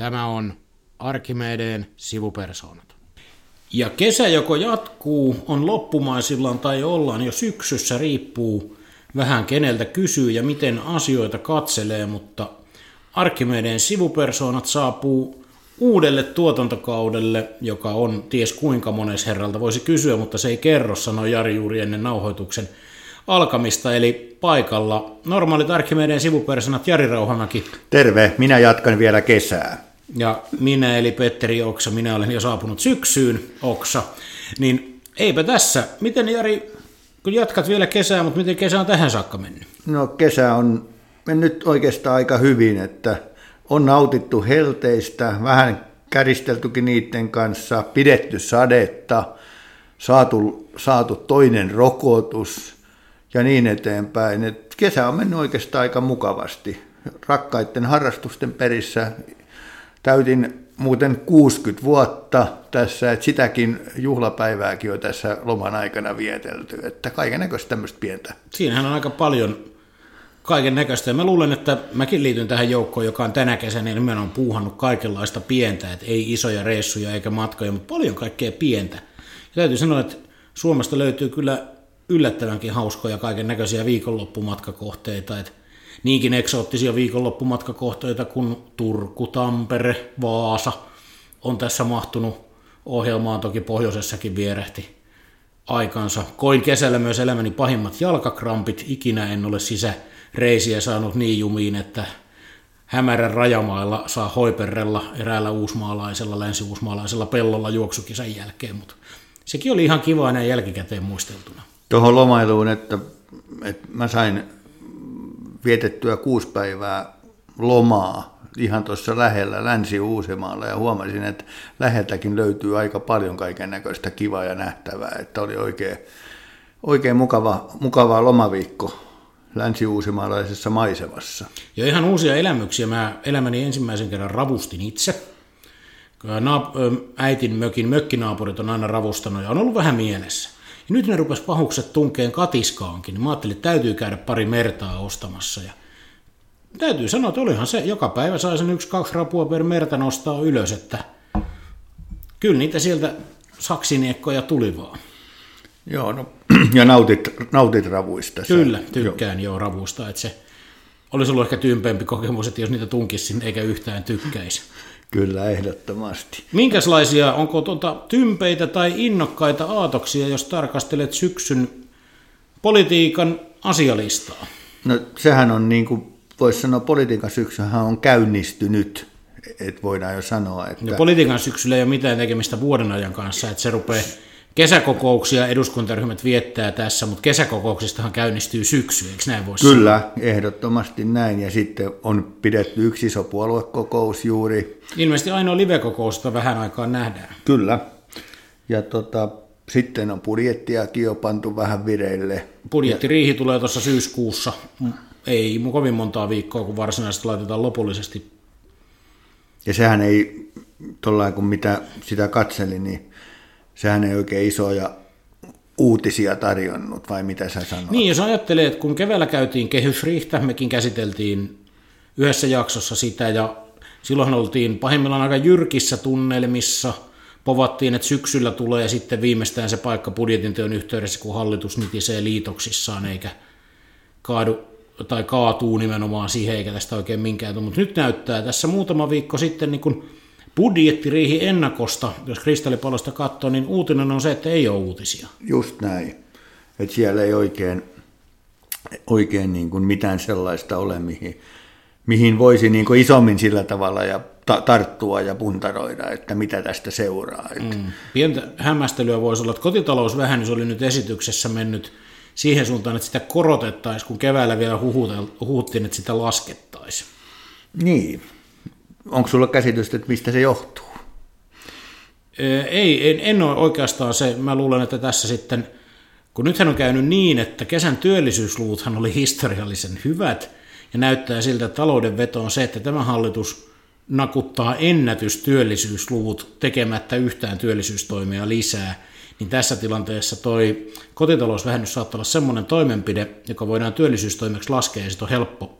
Tämä on Arkimedeen sivupersoonat. Ja kesä joko jatkuu, on loppumaisillaan tai ollaan jo syksyssä, riippuu vähän keneltä kysyy ja miten asioita katselee, mutta Arkimedeen sivupersoonat saapuu uudelle tuotantokaudelle, joka on ties kuinka mones herralta voisi kysyä, mutta se ei kerro, sanoi Jari juuri ennen nauhoituksen alkamista, eli paikalla normaalit Arkimedeen sivupersonat Jari Rauhamäki. Terve, minä jatkan vielä kesää. Ja minä eli Petteri Oksa, minä olen jo saapunut syksyyn, Oksa. Niin eipä tässä. Miten Jari, kun jatkat vielä kesää, mutta miten kesä on tähän saakka mennyt? No kesä on mennyt oikeastaan aika hyvin, että on nautittu helteistä, vähän käristeltykin niiden kanssa, pidetty sadetta, saatu, saatu toinen rokotus ja niin eteenpäin. Et kesä on mennyt oikeastaan aika mukavasti. Rakkaiden harrastusten perissä täytin muuten 60 vuotta tässä, että sitäkin juhlapäivääkin on tässä loman aikana vietelty, että kaiken näköistä tämmöistä pientä. Siinähän on aika paljon kaiken näköistä. Mä luulen, että mäkin liityn tähän joukkoon, joka on tänä kesänä nimenomaan puuhannut kaikenlaista pientä, että ei isoja reissuja eikä matkoja, mutta paljon kaikkea pientä. Ja täytyy sanoa, että Suomesta löytyy kyllä yllättävänkin hauskoja kaiken näköisiä viikonloppumatkakohteita, että niinkin eksoottisia viikonloppumatkakohteita kuin Turku, Tampere, Vaasa on tässä mahtunut ohjelmaan, toki pohjoisessakin vierehti aikansa. Koin kesällä myös elämäni pahimmat jalkakrampit, ikinä en ole sisäreisiä saanut niin jumiin, että hämärän rajamailla saa hoiperrella eräällä uusmaalaisella, länsi-uusmaalaisella pellolla juoksukisan jälkeen, mutta sekin oli ihan kiva näin jälkikäteen muisteltuna. Tuohon lomailuun, että, että mä sain vietettyä kuusi päivää lomaa ihan tuossa lähellä Länsi-Uusimaalla ja huomasin, että läheltäkin löytyy aika paljon kaiken näköistä kivaa ja nähtävää, että oli oikein, oikein mukava, mukava lomaviikko länsi-uusimaalaisessa maisemassa. Ja ihan uusia elämyksiä. Mä elämäni ensimmäisen kerran ravustin itse. Äitin mökin mökkinaapurit on aina ravustanut ja on ollut vähän mielessä. Nyt ne rupes pahukset tunkeen katiskaankin, niin mä ajattelin, että täytyy käydä pari mertaa ostamassa. Ja täytyy sanoa, että olihan se, joka päivä sai sen yksi-kaksi rapua per merta nostaa ylös, että kyllä niitä sieltä saksiniekkoja tuli vaan. Joo, no, ja nautit, nautit ravuista. Kyllä, tykkään joo, joo ravuista, että se olisi ollut ehkä tympempi kokemus, että jos niitä tunkisi eikä yhtään tykkäisi. Kyllä, ehdottomasti. Minkälaisia, onko tuota tympeitä tai innokkaita aatoksia, jos tarkastelet syksyn politiikan asialistaa? No sehän on niin kuin voisi sanoa, politiikan syksyhän on käynnistynyt, että voidaan jo sanoa, että... No, politiikan syksyllä ei ole mitään tekemistä vuoden ajan kanssa, että se rupeaa kesäkokouksia eduskuntaryhmät viettää tässä, mutta kesäkokouksistahan käynnistyy syksy, eikö näin voisi Kyllä, sanoa? ehdottomasti näin, ja sitten on pidetty yksi iso puoluekokous juuri. Ilmeisesti ainoa live-kokous, jota vähän aikaa nähdään. Kyllä, ja tota, sitten on budjettiakin jo pantu vähän vireille. Budjettiriihi tulee tuossa syyskuussa, ei kovin montaa viikkoa, kun varsinaisesti laitetaan lopullisesti. Ja sehän ei, tuolla kun mitä sitä katselin, niin sehän ei oikein isoja uutisia tarjonnut, vai mitä sä sanoit? Niin, jos ajattelee, että kun keväällä käytiin kehysriihtä, mekin käsiteltiin yhdessä jaksossa sitä, ja silloin oltiin pahimmillaan aika jyrkissä tunnelmissa, povattiin, että syksyllä tulee sitten viimeistään se paikka budjetin teon yhteydessä, kun hallitus nitisee liitoksissaan, eikä kaadu tai kaatuu nimenomaan siihen, eikä tästä oikein minkään Mutta nyt näyttää tässä muutama viikko sitten niin kun budjettiriihi ennakosta, jos kristallipallosta katsoo, niin uutinen on se, että ei ole uutisia. Just näin. Että siellä ei oikein, oikein niin kuin mitään sellaista ole, mihin, mihin voisi niin kuin isommin sillä tavalla ja ta- tarttua ja puntaroida, että mitä tästä seuraa. Mm. Pientä hämmästelyä voisi olla, että kotitalousvähennys oli nyt esityksessä mennyt – siihen suuntaan, että sitä korotettaisiin, kun keväällä vielä huhuttiin, että sitä laskettaisiin. Niin. Onko sulla käsitystä, että mistä se johtuu? Ei, en, en ole oikeastaan se. Mä luulen, että tässä sitten, kun nythän on käynyt niin, että kesän työllisyysluvuthan oli historiallisen hyvät, ja näyttää siltä, että talouden veto on se, että tämä hallitus nakuttaa ennätystyöllisyysluvut tekemättä yhtään työllisyystoimia lisää, niin tässä tilanteessa toi kotitalousvähennys saattaa olla semmoinen toimenpide, joka voidaan työllisyystoimeksi laskea ja sitten on helppo,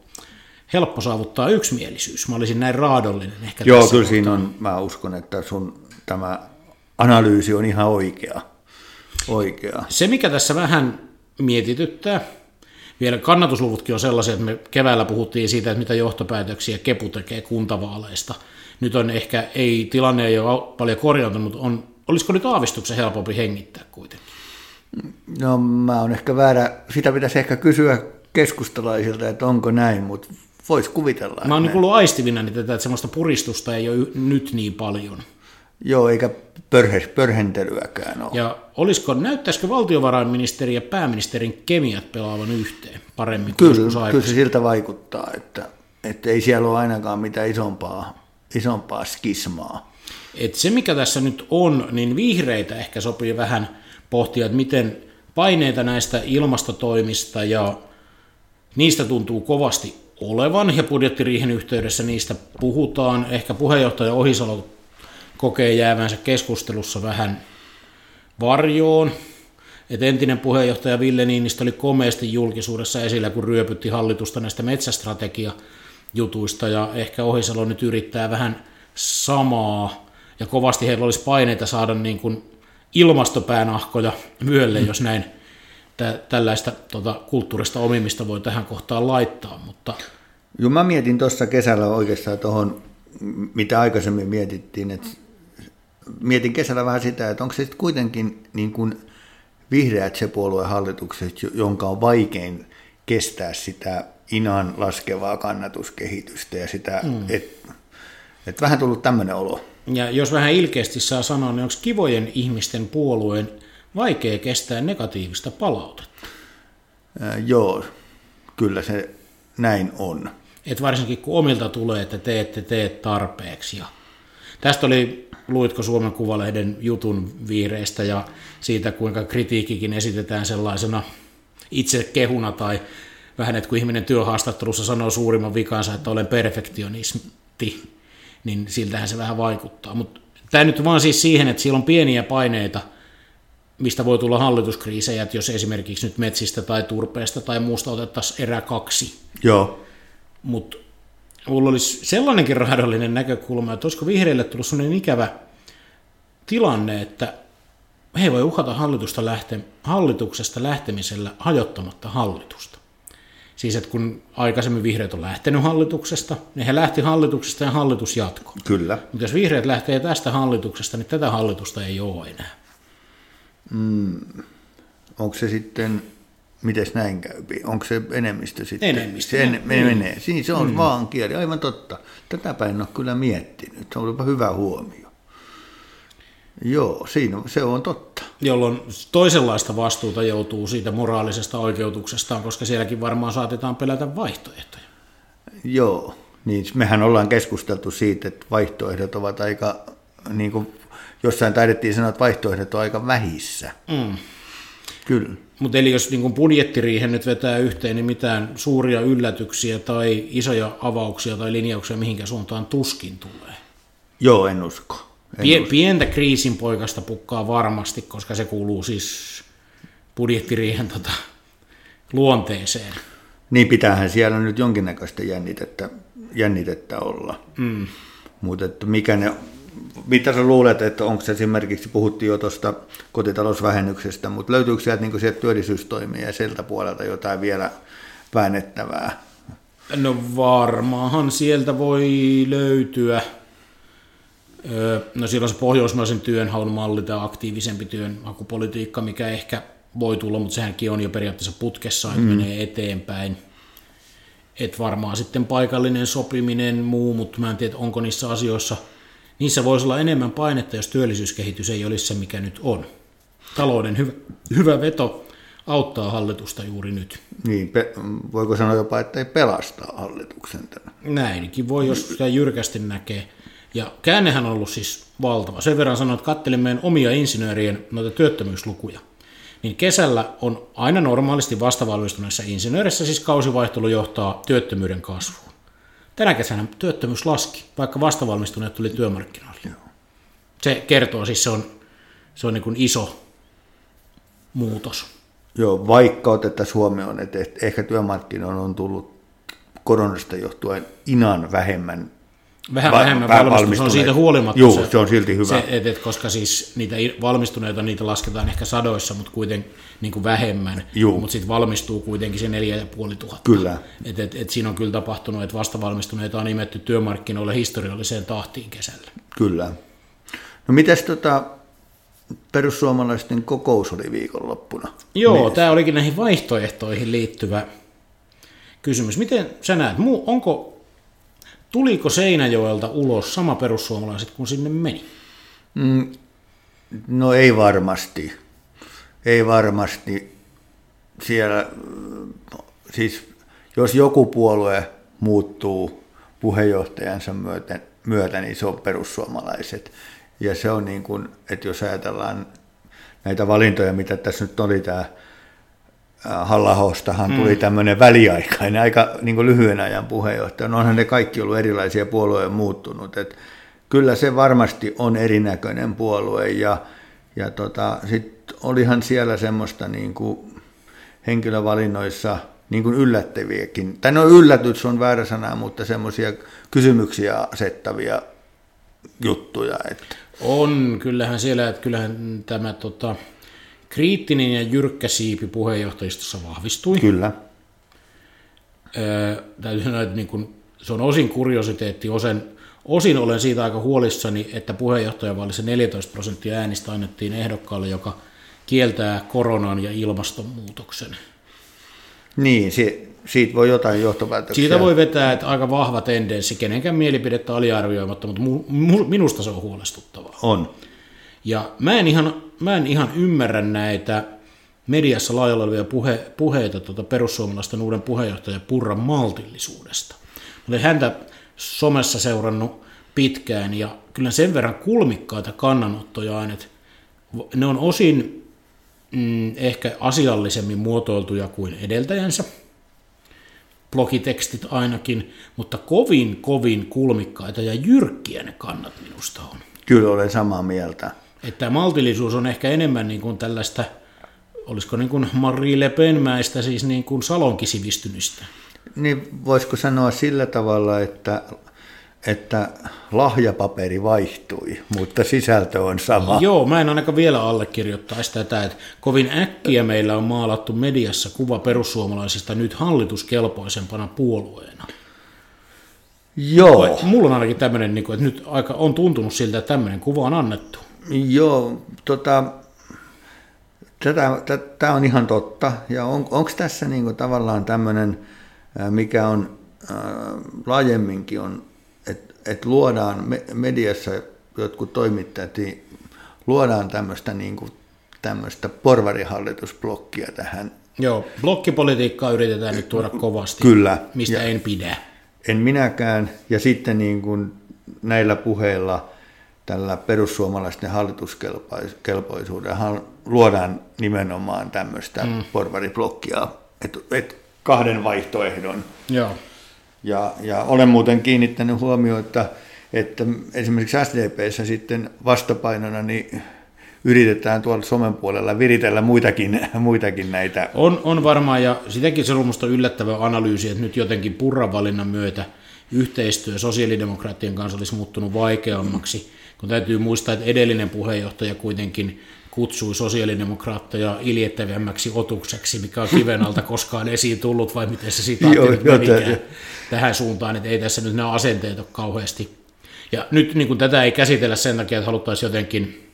helppo saavuttaa yksimielisyys. Mä olisin näin raadollinen ehkä Joo, tässä kyllä kohtaa. siinä on, mä uskon, että sun tämä analyysi on ihan oikea. Oikea. Se, mikä tässä vähän mietityttää, vielä kannatusluvutkin on sellaisia, että me keväällä puhuttiin siitä, että mitä johtopäätöksiä Kepu tekee kuntavaaleista. Nyt on ehkä, ei tilanne ei ole paljon korjaantunut, mutta on, olisiko nyt aavistuksen helpompi hengittää kuitenkin? No mä oon ehkä väärä, sitä pitäisi ehkä kysyä keskustalaisilta, että onko näin, mutta voisi kuvitella. Mä oon niin ollut aistivina niitä, että semmoista puristusta ei ole nyt niin paljon. Joo, eikä pörhe, pörhentelyäkään ole. Ja olisiko, näyttäisikö valtiovarainministeri ja pääministerin kemiat pelaavan yhteen paremmin kuin Kyllä, kyllä se siltä vaikuttaa, että, että ei siellä ole ainakaan mitään isompaa, isompaa skismaa. Et se, mikä tässä nyt on, niin vihreitä ehkä sopii vähän pohtia, että miten paineita näistä ilmastotoimista ja niistä tuntuu kovasti olevan, ja budjettiriihen yhteydessä niistä puhutaan. Ehkä puheenjohtaja Ohisalo kokee jäävänsä keskustelussa vähän varjoon. Et entinen puheenjohtaja Ville Niinistö oli komeasti julkisuudessa esillä, kun ryöpytti hallitusta näistä metsästrategiajutuista, ja ehkä Ohisalo nyt yrittää vähän samaa, ja kovasti heillä olisi paineita saada niin kuin ilmastopäänahkoja vyölle, jos näin tä- tällaista tota, kulttuurista omimista voi tähän kohtaan laittaa, mutta Joo, mä mietin tuossa kesällä oikeastaan tuohon, mitä aikaisemmin mietittiin, että mietin kesällä vähän sitä, että onko se sitten kuitenkin niin kuin vihreät se puolue hallitukset, jonka on vaikein kestää sitä inan laskevaa kannatuskehitystä ja sitä, mm. että et vähän tullut tämmöinen olo. ja jos vähän ilkeästi saa sanoa, niin onko kivojen ihmisten puolueen vaikea kestää negatiivista palautetta? Ää, joo, kyllä se näin on. Et varsinkin kun omilta tulee, että te ette tee tarpeeksi. Ja tästä oli, luitko Suomen Kuvalehden jutun vihreistä ja siitä, kuinka kritiikkikin esitetään sellaisena itse kehuna tai vähän, että kun ihminen työhaastattelussa sanoo suurimman vikansa, että olen perfektionisti, niin siltähän se vähän vaikuttaa. Mutta tämä nyt vaan siis siihen, että siellä on pieniä paineita, mistä voi tulla hallituskriisejä, että jos esimerkiksi nyt metsistä tai turpeesta tai muusta otettaisiin erä kaksi, Joo, mutta mulla olisi sellainenkin raadollinen näkökulma, että olisiko vihreille tullut sellainen ikävä tilanne, että he voi uhata hallitusta lähte, hallituksesta lähtemisellä hajottamatta hallitusta. Siis, että kun aikaisemmin vihreät on lähtenyt hallituksesta, niin he lähti hallituksesta ja hallitus jatkoi. kyllä. Mutta jos vihreät lähtee tästä hallituksesta, niin tätä hallitusta ei ole enää. Onko se sitten, miten näin käypi? Onko se enemmistö sitten? Enemmistö, Se en, menee. Siinä se on mm. vaan kieli, aivan totta. Tätäpä en ole kyllä miettinyt. Se on olipa hyvä huomio. Joo, siinä, se on totta. Jolloin toisenlaista vastuuta joutuu siitä moraalisesta oikeutuksestaan, koska sielläkin varmaan saatetaan pelätä vaihtoehtoja. Joo, niin mehän ollaan keskusteltu siitä, että vaihtoehdot ovat aika, niin kuin jossain taidettiin sanoa, että vaihtoehdot on aika vähissä. Mm. Kyllä. Mutta eli jos niin budjettiriihen nyt vetää yhteen, niin mitään suuria yllätyksiä tai isoja avauksia tai linjauksia mihinkä suuntaan tuskin tulee. Joo, en usko. En Pie, usko. pientä kriisin poikasta pukkaa varmasti, koska se kuuluu siis budjettiriihen tota, luonteeseen. Niin pitäähän siellä nyt jonkinnäköistä jännitettä, jännitettä olla. Mm. Mutta mikä ne, mitä sä luulet, että onko se esimerkiksi, puhuttiin jo tuosta kotitalousvähennyksestä, mutta löytyykö sieltä, niin sieltä työllisyystoimia ja sieltä puolelta jotain vielä väännettävää? No varmaanhan sieltä voi löytyä. No siellä on se pohjoismaisen työnhaun malli tai aktiivisempi työnhakupolitiikka, mikä ehkä voi tulla, mutta sehänkin on jo periaatteessa putkessa, että mm. menee eteenpäin. Et varmaan sitten paikallinen sopiminen, muu, mutta mä en tiedä, onko niissä asioissa, niissä voisi olla enemmän painetta, jos työllisyyskehitys ei olisi se, mikä nyt on. Talouden hyvä, hyvä veto auttaa hallitusta juuri nyt. Niin, pe, voiko sanoa jopa, että ei pelastaa hallituksen tänä? Näinkin voi, jos sitä jyrkästi näkee. Ja käännehän on ollut siis valtava. Sen verran sanoin, että kattelin meidän omia insinöörien noita työttömyyslukuja. Niin kesällä on aina normaalisti vastavalmistuneissa insinöörissä siis kausivaihtelu johtaa työttömyyden kasvuun. Tänä kesänä työttömyys laski, vaikka vastavalmistuneet tuli työmarkkinoille. Se kertoo siis, se on, se on niin kuin iso muutos. Joo, vaikka otettaisiin huomioon, että ehkä työmarkkinoilla on tullut koronasta johtuen inan vähemmän Vähän vähemmän valmistunut, se on siitä huolimatta. Joo, se, se on silti hyvä. Se, et, et, koska siis niitä valmistuneita, niitä lasketaan ehkä sadoissa, mutta kuitenkin niin kuin vähemmän. Mutta sitten valmistuu kuitenkin se neljä ja puoli tuhatta. Kyllä. Et, et, et siinä on kyllä tapahtunut, että vastavalmistuneita on nimetty työmarkkinoille historialliseen tahtiin kesällä. Kyllä. No mitäs tota, perussuomalaisten kokous oli viikonloppuna? Joo, tämä olikin näihin vaihtoehtoihin liittyvä kysymys. Miten sä näet, onko Tuliko Seinäjoelta ulos sama perussuomalaiset kuin sinne meni? Mm, no ei varmasti. Ei varmasti. Siellä, siis jos joku puolue muuttuu puheenjohtajansa myötä, myötä niin se on perussuomalaiset. Ja se on niin kuin, että jos ajatellaan näitä valintoja, mitä tässä nyt oli, tämä Hallahostahan tuli mm. tämmöinen väliaikainen, aika niin kuin lyhyen ajan puheenjohtaja. No onhan ne kaikki ollut erilaisia puolueja muuttunut. Et kyllä se varmasti on erinäköinen puolue ja, ja tota, sitten olihan siellä semmoista niin kuin henkilövalinnoissa niin kuin yllättäviäkin, tai no yllätys on väärä sana, mutta semmoisia kysymyksiä asettavia juttuja. Että. On, kyllähän siellä, että kyllähän tämä tota, Kriittinen ja jyrkkä siipi puheenjohtajistossa vahvistui. Kyllä. Öö, täytyy sanoa, että niin kun, se on osin kuriositeetti, osin, osin olen siitä aika huolissani, että puheenjohtajavaalissa 14 prosenttia äänistä annettiin ehdokkaalle, joka kieltää koronan ja ilmastonmuutoksen. Niin, se, siitä voi jotain johtopäätöksiä. Siitä voi vetää, että aika vahva tendenssi, kenenkään mielipidettä aliarvioimatta, mutta mu, mu, minusta se on huolestuttavaa. On. Ja mä en ihan, mä en ihan ymmärrä näitä mediassa laajalla olevia puhe, puheita tuota perussuomalaisten uuden puheenjohtajan Purran maltillisuudesta. Olen häntä somessa seurannut pitkään ja kyllä sen verran kulmikkaita kannanottoja aina, ne on osin mm, ehkä asiallisemmin muotoiltuja kuin edeltäjänsä, blogitekstit ainakin, mutta kovin, kovin kulmikkaita ja jyrkkiä ne kannat minusta on. Kyllä olen samaa mieltä. Että maltillisuus on ehkä enemmän niin kuin tällaista, olisiko niin kuin Marie Le Penmäistä, siis niin kuin salonkisivistynystä. Niin voisiko sanoa sillä tavalla, että, että lahjapaperi vaihtui, mutta sisältö on sama. Joo, mä en ainakaan vielä allekirjoittaisi tätä, että kovin äkkiä meillä on maalattu mediassa kuva perussuomalaisista nyt hallituskelpoisempana puolueena. Joo. Mulla on ainakin tämmöinen, niin että nyt aika on tuntunut siltä, että tämmöinen kuva on annettu. Joo, tota, tämä on ihan totta. Ja on, onko tässä niinku tavallaan tämmöinen, mikä on äh, laajemminkin, on, että et luodaan me, mediassa jotkut toimittajat, niin luodaan tämmöistä niinku, tämmöistä porvarihallitusblokkia tähän. Joo, blokkipolitiikkaa yritetään nyt tuoda kovasti, Kyllä. mistä ja en pidä. En minäkään, ja sitten niin kuin näillä puheilla – tällä perussuomalaisten hallituskelpoisuudella luodaan nimenomaan tämmöistä mm. porvariblokkia, että et kahden vaihtoehdon. Joo. Ja, ja olen muuten kiinnittänyt huomioon, että, että esimerkiksi SDPssä sitten vastapainona niin yritetään tuolla somen puolella viritellä muitakin, muitakin näitä. On, on varmaan, ja sitäkin se on minusta yllättävä analyysi, että nyt jotenkin purran valinnan myötä yhteistyö sosiaalidemokraattien kanssa olisi muuttunut vaikeammaksi kun täytyy muistaa, että edellinen puheenjohtaja kuitenkin kutsui sosiaalidemokraatteja iljettävämmäksi otukseksi, mikä on kiven alta koskaan esiin tullut, vai miten se siitä nyt tähän suuntaan, että ei tässä nyt nämä asenteet ole kauheasti. Ja nyt niin kuin tätä ei käsitellä sen takia, että haluttaisiin jotenkin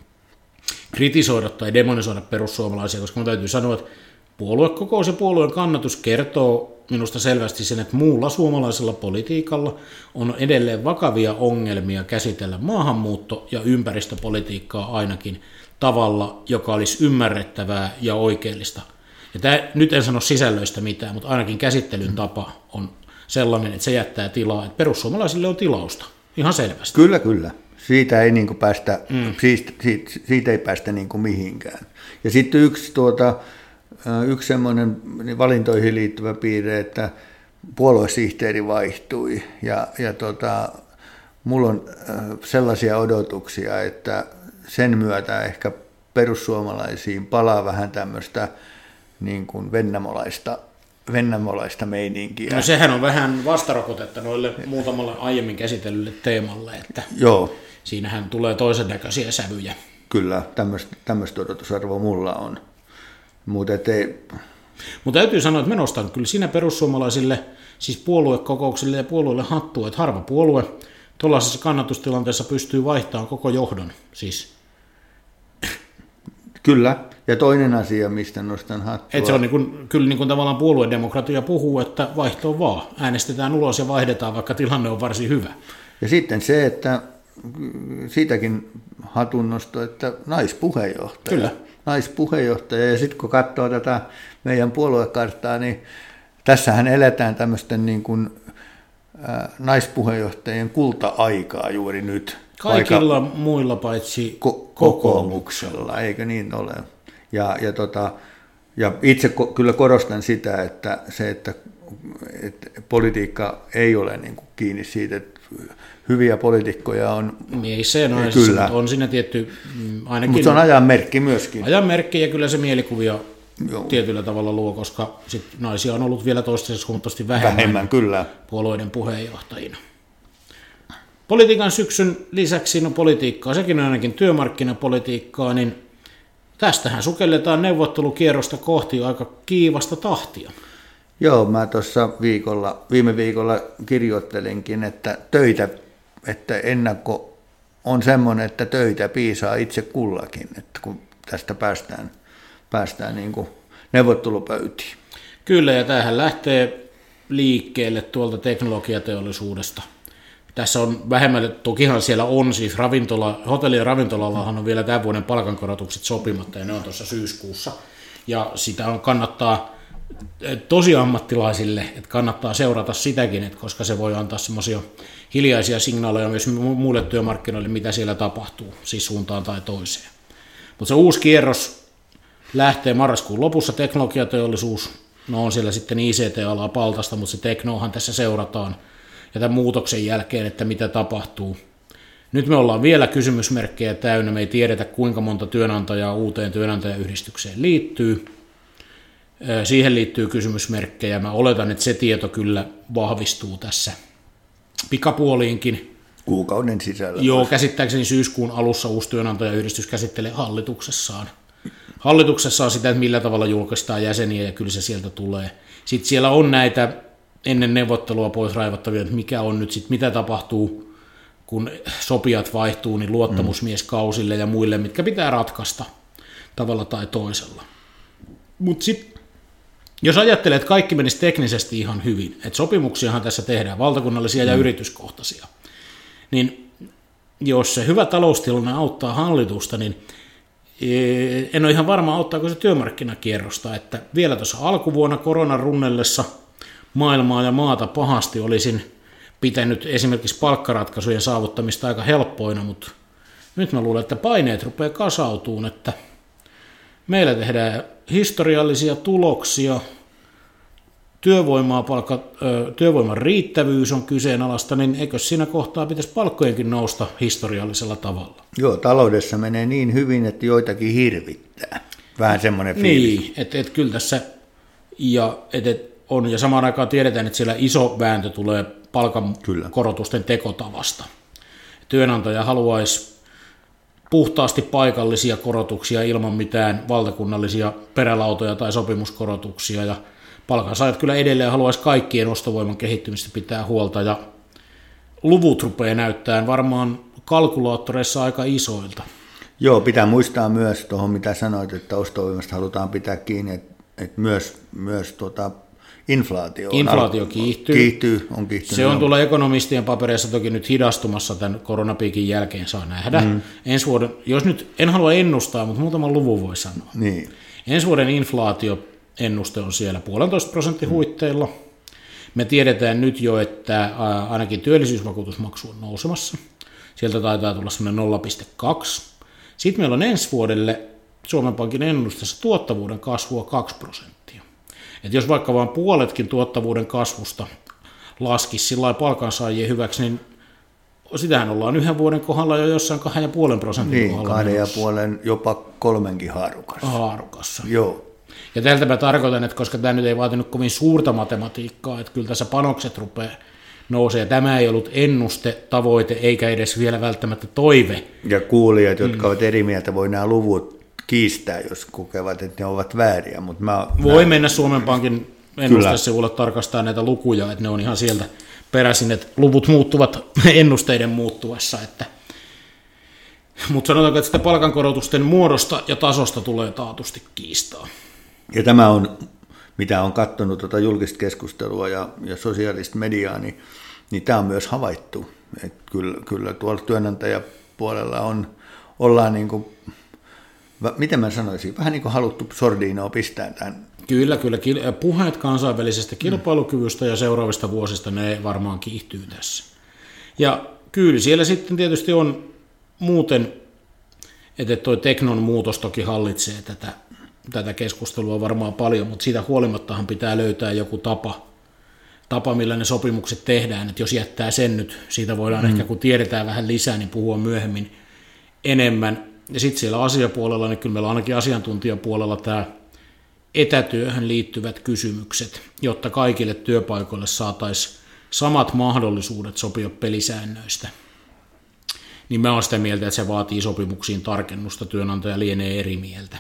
kritisoida tai demonisoida perussuomalaisia, koska minun täytyy sanoa, että puoluekokous ja puolueen kannatus kertoo minusta selvästi sen, että muulla suomalaisella politiikalla on edelleen vakavia ongelmia käsitellä maahanmuutto- ja ympäristöpolitiikkaa ainakin tavalla, joka olisi ymmärrettävää ja oikeellista. Ja tämä, nyt en sano sisällöistä mitään, mutta ainakin käsittelyn tapa on sellainen, että se jättää tilaa, että perussuomalaisille on tilausta, ihan selvästi. Kyllä, kyllä. Siitä ei, niin päästä, mm. siitä, siitä, siitä ei päästä niin mihinkään. Ja sitten yksi tuota, yksi semmoinen valintoihin liittyvä piirre, että puoluesihteeri vaihtui ja, ja tota, mulla on sellaisia odotuksia, että sen myötä ehkä perussuomalaisiin palaa vähän tämmöistä niin kuin vennamolaista vennamolaista meininkiä. No sehän on vähän vastarokotetta noille muutamalle aiemmin käsitellylle teemalle, että Joo, siinähän tulee toisen näköisiä sävyjä. kyllä, tämmöistä odotusarvoa mulla on. Mutta ei, Mutta täytyy sanoa, että mä nostan kyllä siinä perussuomalaisille, siis puoluekokouksille ja puolueille hattua, että harva puolue tuollaisessa kannatustilanteessa pystyy vaihtamaan koko johdon. Siis, kyllä. Ja toinen asia, mistä nostan hattua. että se on niin kuin, kyllä niin kuin tavallaan puoluedemokratia puhuu, että vaihto vaan. Äänestetään ulos ja vaihdetaan, vaikka tilanne on varsin hyvä. Ja sitten se, että siitäkin hatunnosto, että naispuheenjohtaja. Kyllä. Naispuheenjohtaja. Ja sitten kun katsoo tätä meidän puoluekarttaa, niin tässähän eletään tämmöisten niin kuin, ä, naispuheenjohtajien kulta-aikaa juuri nyt. Kaikilla Aika muilla paitsi ko- kokoomuksella, eikö niin ole? Ja, ja, tota, ja itse ko- kyllä korostan sitä, että se, että, että politiikka ei ole niin kuin kiinni siitä, että hyviä poliitikkoja on, Niin ei se no, Kyllä. mutta on siinä tietty, mm, ainakin mutta se on ajan merkki myöskin. ajan merkki ja kyllä se mielikuvia Joo. tietyllä tavalla luo, koska sit naisia on ollut vielä toistaiseksi huomattavasti vähemmän, Vähemmän kyllä. puolueiden puheenjohtajina. Politiikan syksyn lisäksi, no politiikkaa, sekin on ainakin työmarkkinapolitiikkaa, niin tästähän sukelletaan neuvottelukierrosta kohti aika kiivasta tahtia. Joo, mä tuossa viikolla, viime viikolla kirjoittelinkin, että töitä, että ennakko on semmoinen, että töitä piisaa itse kullakin, että kun tästä päästään, päästään niin kuin neuvottelupöytiin. Kyllä, ja tämähän lähtee liikkeelle tuolta teknologiateollisuudesta. Tässä on vähemmälle, tokihan siellä on siis ravintola, hotelli- ja ravintolallahan on vielä tämän vuoden palkankorotukset sopimatta, ja ne on tuossa syyskuussa. Ja sitä on kannattaa tosi ammattilaisille, että kannattaa seurata sitäkin, että koska se voi antaa semmoisia hiljaisia signaaleja myös mu- muille työmarkkinoille, mitä siellä tapahtuu, siis suuntaan tai toiseen. Mutta se uusi kierros lähtee marraskuun lopussa teknologiateollisuus, no on siellä sitten ICT-alaa paltasta, mutta se teknohan tässä seurataan ja tämän muutoksen jälkeen, että mitä tapahtuu. Nyt me ollaan vielä kysymysmerkkejä täynnä, me ei tiedetä kuinka monta työnantajaa uuteen työnantajayhdistykseen liittyy. Siihen liittyy kysymysmerkkejä, mä oletan, että se tieto kyllä vahvistuu tässä pikapuoliinkin. Kuukauden sisällä. Joo, käsittääkseni syyskuun alussa uusi työnantajayhdistys käsittelee hallituksessaan. Hallituksessaan sitä, että millä tavalla julkaistaan jäseniä ja kyllä se sieltä tulee. Sitten siellä on näitä ennen neuvottelua pois raivattavia, että mikä on nyt sitten, mitä tapahtuu, kun sopijat vaihtuu, niin luottamusmieskausille ja muille, mitkä pitää ratkaista tavalla tai toisella. Mutta sitten jos ajattelee, että kaikki menisi teknisesti ihan hyvin, että sopimuksiahan tässä tehdään, valtakunnallisia ja yrityskohtaisia, niin jos se hyvä taloustilanne auttaa hallitusta, niin eh, en ole ihan varma, auttaako se työmarkkinakierrosta, että vielä tuossa alkuvuonna koronan runnellessa maailmaa ja maata pahasti olisin pitänyt esimerkiksi palkkaratkaisujen saavuttamista aika helppoina, mutta nyt mä luulen, että paineet rupeaa kasautuun, että meillä tehdään historiallisia tuloksia, työvoimaa palkka, työvoiman riittävyys on kyseenalaista, niin eikö siinä kohtaa pitäisi palkkojenkin nousta historiallisella tavalla? Joo, taloudessa menee niin hyvin, että joitakin hirvittää. Vähän semmoinen fiilis. Niin, että et kyllä tässä, ja et, et on, ja samaan aikaan tiedetään, että siellä iso vääntö tulee palkankorotusten tekotavasta. Työnantaja haluaisi puhtaasti paikallisia korotuksia ilman mitään valtakunnallisia perälautoja tai sopimuskorotuksia, ja palkansaajat kyllä edelleen haluaisi kaikkien ostovoiman kehittymistä pitää huolta, ja luvut rupeaa näyttämään varmaan kalkulaattoreissa aika isoilta. Joo, pitää muistaa myös tuohon, mitä sanoit, että ostovoimasta halutaan pitää kiinni, että, että myös, myös tuota, inflaatio, on Inflaatio al- kiihtyy. kiihtyy. on kiihtynyt. Se on tuolla ekonomistien papereissa toki nyt hidastumassa tämän koronapiikin jälkeen, saa nähdä. Mm. Ensi vuoden, jos nyt, en halua ennustaa, mutta muutaman luvun voi sanoa. Niin. Ensi vuoden inflaatioennuste on siellä puolentoista prosentin huitteilla. Me tiedetään nyt jo, että ainakin työllisyysvakuutusmaksu on nousemassa. Sieltä taitaa tulla semmoinen 0,2. Sitten meillä on ensi vuodelle Suomen Pankin ennusteessa tuottavuuden kasvua 2 prosenttia. Et jos vaikka vain puoletkin tuottavuuden kasvusta laskisi sillä palkansaajien hyväksi, niin sitähän ollaan yhden vuoden kohdalla jo jossain 2,5 prosentin Niin, kohdalla kahden ja puolen, jopa kolmenkin haarukassa. haarukassa. Joo. Ja tältä mä tarkoitan, että koska tämä nyt ei vaatinut kovin suurta matematiikkaa, että kyllä tässä panokset rupeaa nousee. Tämä ei ollut ennuste, tavoite eikä edes vielä välttämättä toive. Ja kuulijat, jotka mm. ovat eri mieltä, voi nämä luvut kiistää, jos kokevat, että ne ovat vääriä. Mutta mä, voi mä... mennä Suomen Pankin ennustesivulle tarkastaa näitä lukuja, että ne on ihan sieltä peräisin, että luvut muuttuvat ennusteiden muuttuessa. Että... Mutta sanotaanko, että sitä palkankorotusten muodosta ja tasosta tulee taatusti kiistaa. Ja tämä on, mitä on katsonut tuota julkista keskustelua ja, ja sosiaalista mediaa, niin, niin tämä on myös havaittu. Että kyllä, kyllä tuolla työnantajapuolella on, ollaan niin kuin, miten mä sanoisin, vähän niin kuin haluttu sordiinoa pistää tämän Kyllä, kyllä. Puheet kansainvälisestä kilpailukyvystä ja seuraavista vuosista, ne varmaan kiihtyy tässä. Ja kyllä siellä sitten tietysti on muuten, että tuo teknon muutos toki hallitsee tätä, tätä keskustelua varmaan paljon, mutta siitä huolimattahan pitää löytää joku tapa, tapa, millä ne sopimukset tehdään, että jos jättää sen nyt, siitä voidaan mm. ehkä kun tiedetään vähän lisää, niin puhua myöhemmin enemmän. Ja sitten siellä asiapuolella, niin kyllä meillä on ainakin asiantuntijapuolella tämä etätyöhön liittyvät kysymykset, jotta kaikille työpaikoille saataisiin samat mahdollisuudet sopia pelisäännöistä. Niin mä oon sitä mieltä, että se vaatii sopimuksiin tarkennusta, työnantaja lienee eri mieltä.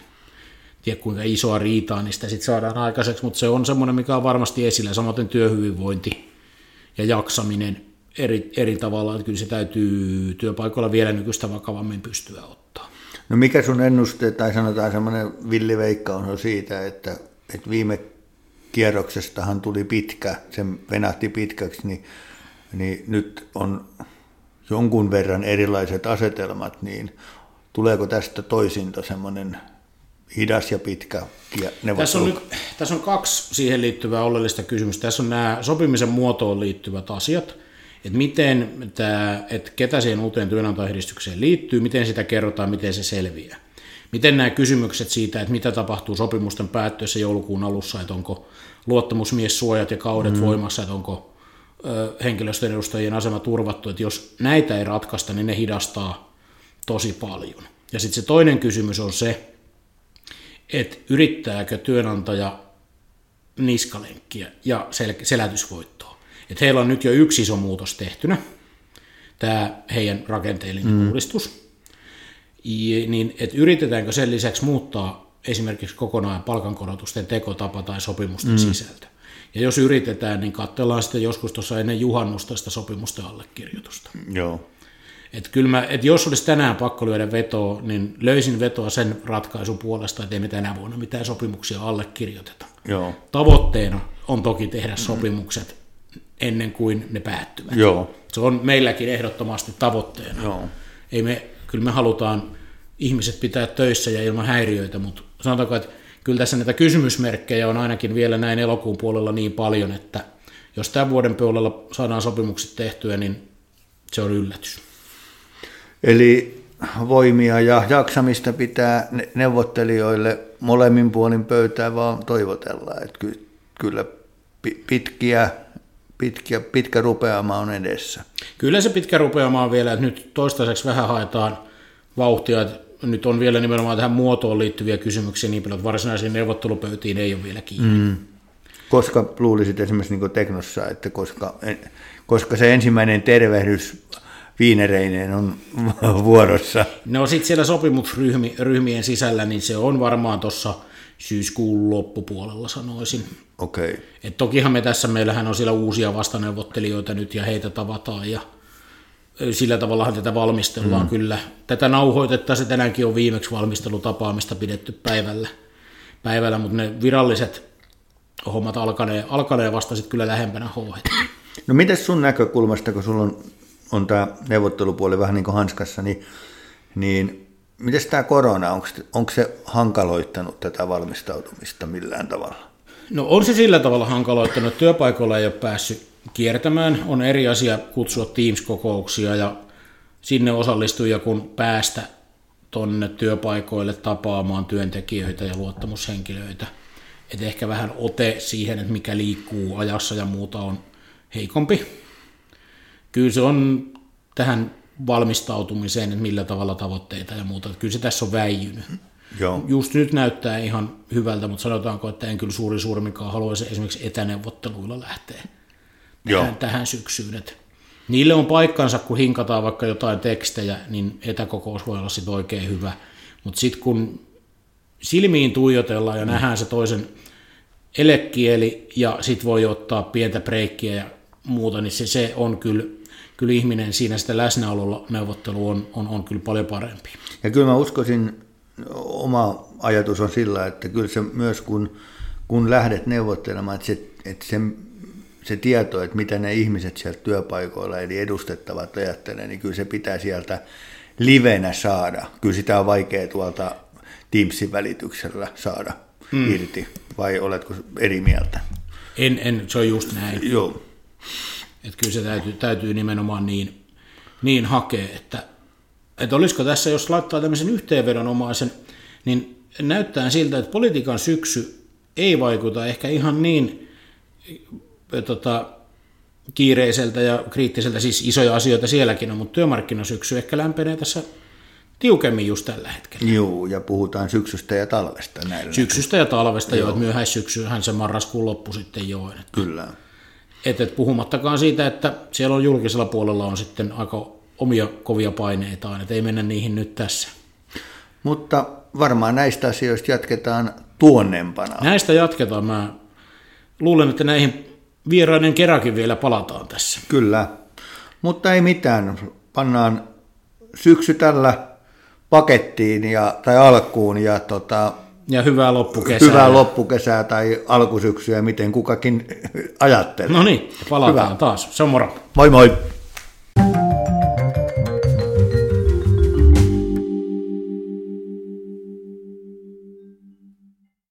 Tiedä kuinka isoa riitaa sitä sitten saadaan aikaiseksi, mutta se on semmoinen, mikä on varmasti esillä, samaten työhyvinvointi ja jaksaminen eri, eri tavalla, että kyllä se täytyy työpaikoilla vielä nykyistä vakavammin pystyä ottaa. No mikä sun ennuste, tai sanotaan semmoinen villiveikka on siitä, että, että viime kierroksestahan tuli pitkä, sen venahti pitkäksi, niin, niin nyt on jonkun verran erilaiset asetelmat, niin tuleeko tästä toisinta semmoinen hidas ja pitkä tässä on, nyt, tässä on kaksi siihen liittyvää oleellista kysymystä. Tässä on nämä sopimisen muotoon liittyvät asiat – että miten tämä, että ketä siihen uuteen työnantajayhdistykseen liittyy, miten sitä kerrotaan, miten se selviää. Miten nämä kysymykset siitä, että mitä tapahtuu sopimusten päättyessä joulukuun alussa, että onko luottamusmiessuojat ja kaudet mm. voimassa, että onko ö, henkilöstön edustajien asema turvattu, että jos näitä ei ratkaista, niin ne hidastaa tosi paljon. Ja sitten se toinen kysymys on se, että yrittääkö työnantaja niskalenkkiä ja sel- selätysvoittoa. Että heillä on nyt jo yksi iso muutos tehtynä, tämä heidän rakenteellinen mm. uudistus. Ja, niin, että yritetäänkö sen lisäksi muuttaa esimerkiksi kokonaan palkankorotusten tekotapa tai sopimusten mm. sisältö. Ja jos yritetään, niin katsellaan sitten joskus tuossa ennen juhannusta sitä sopimusten allekirjoitusta. Joo. Et kyllä mä, et jos olisi tänään pakko lyödä vetoa, niin löysin vetoa sen ratkaisun puolesta, että ei me tänä vuonna mitään sopimuksia allekirjoiteta. Joo. Tavoitteena on toki tehdä sopimukset ennen kuin ne päättyvät. Joo. Se on meilläkin ehdottomasti tavoitteena. Joo. Ei me, kyllä me halutaan ihmiset pitää töissä ja ilman häiriöitä, mutta sanotaanko, että kyllä tässä näitä kysymysmerkkejä on ainakin vielä näin elokuun puolella niin paljon, että jos tämän vuoden puolella saadaan sopimukset tehtyä, niin se on yllätys. Eli voimia ja jaksamista pitää neuvottelijoille molemmin puolin pöytää vaan toivotella, että kyllä pitkiä pitkä, pitkä rupeama on edessä. Kyllä se pitkä rupeama on vielä, että nyt toistaiseksi vähän haetaan vauhtia, että nyt on vielä nimenomaan tähän muotoon liittyviä kysymyksiä niin paljon, että varsinaisiin neuvottelupöytiin ei ole vielä kiinni. Mm. Koska luulisit esimerkiksi niin Teknossa, että koska, koska se ensimmäinen tervehdys viinereineen on vuorossa? No sitten siellä sopimusryhmien sisällä, niin se on varmaan tuossa syyskuun loppupuolella sanoisin. Okei. Okay. Et tokihan me tässä, meillähän on siellä uusia vastaneuvottelijoita nyt ja heitä tavataan ja sillä tavallahan tätä valmistellaan mm. kyllä. Tätä nauhoitettaisiin tänäänkin on viimeksi valmistelutapaamista pidetty päivällä, päivällä mutta ne viralliset hommat alkanee, alkanee vasta sitten kyllä lähempänä h No miten sun näkökulmasta, kun sulla on, on tämä neuvottelupuoli vähän niin kuin hanskassa, niin, niin Miten tämä korona, onko, onko se hankaloittanut tätä valmistautumista millään tavalla? No on se sillä tavalla hankaloittanut, että työpaikoilla ei ole päässyt kiertämään. On eri asia kutsua Teams-kokouksia ja sinne osallistujia kun päästä tuonne työpaikoille tapaamaan työntekijöitä ja luottamushenkilöitä. Et ehkä vähän ote siihen, että mikä liikkuu ajassa ja muuta on heikompi. Kyllä se on tähän valmistautumiseen, että millä tavalla tavoitteita ja muuta. Kyllä se tässä on väijynyt. Joo. Just nyt näyttää ihan hyvältä, mutta sanotaanko, että en kyllä suuri suurmikaan haluaisi esimerkiksi etäneuvotteluilla lähteä Joo. tähän, tähän syksyyn. Että niille on paikkansa, kun hinkataan vaikka jotain tekstejä, niin etäkokous voi olla sitten oikein hyvä. Mutta sitten kun silmiin tuijotellaan ja mm. nähdään se toisen elekieli ja sitten voi ottaa pientä breikkiä ja muuta, niin se, se on kyllä, kyllä ihminen siinä sitä läsnäololla neuvottelu on, on, on kyllä paljon parempi. Ja kyllä mä uskoisin, oma ajatus on sillä, että kyllä se myös kun, kun lähdet neuvottelemaan, että se, että se, se tieto, että mitä ne ihmiset sieltä työpaikoilla eli edustettavat ajattelee, niin kyllä se pitää sieltä livenä saada. Kyllä sitä on vaikea tuolta Teamsin välityksellä saada mm. irti, vai oletko eri mieltä? En, en se on just näin. Joo. Että kyllä se täytyy, täytyy nimenomaan niin, niin hakea, että, että olisiko tässä, jos laittaa tämmöisen yhteenvedonomaisen, niin näyttää siltä, että politiikan syksy ei vaikuta ehkä ihan niin tota, kiireiseltä ja kriittiseltä, siis isoja asioita sielläkin on, mutta työmarkkinasyksy ehkä lämpenee tässä tiukemmin just tällä hetkellä. Joo, ja puhutaan syksystä ja talvesta näillä. Syksystä ja talvesta joo, jo, että myöhäissyksyhän se marraskuun loppu sitten jo. Että, Kyllä. Et, et puhumattakaan siitä, että siellä on julkisella puolella on sitten aika omia kovia paineita, että ei mennä niihin nyt tässä. Mutta varmaan näistä asioista jatketaan tuonnempana. Näistä jatketaan. Mä luulen, että näihin vieraiden keräkin vielä palataan tässä. Kyllä, mutta ei mitään. Pannaan syksy tällä pakettiin ja, tai alkuun ja, tota, ja hyvää loppukesää. Hyvää loppukesää tai alkusyksyä, miten kukakin ajattelee. No niin, palataan Hyvä. taas. Se on moro. Moi moi. thank you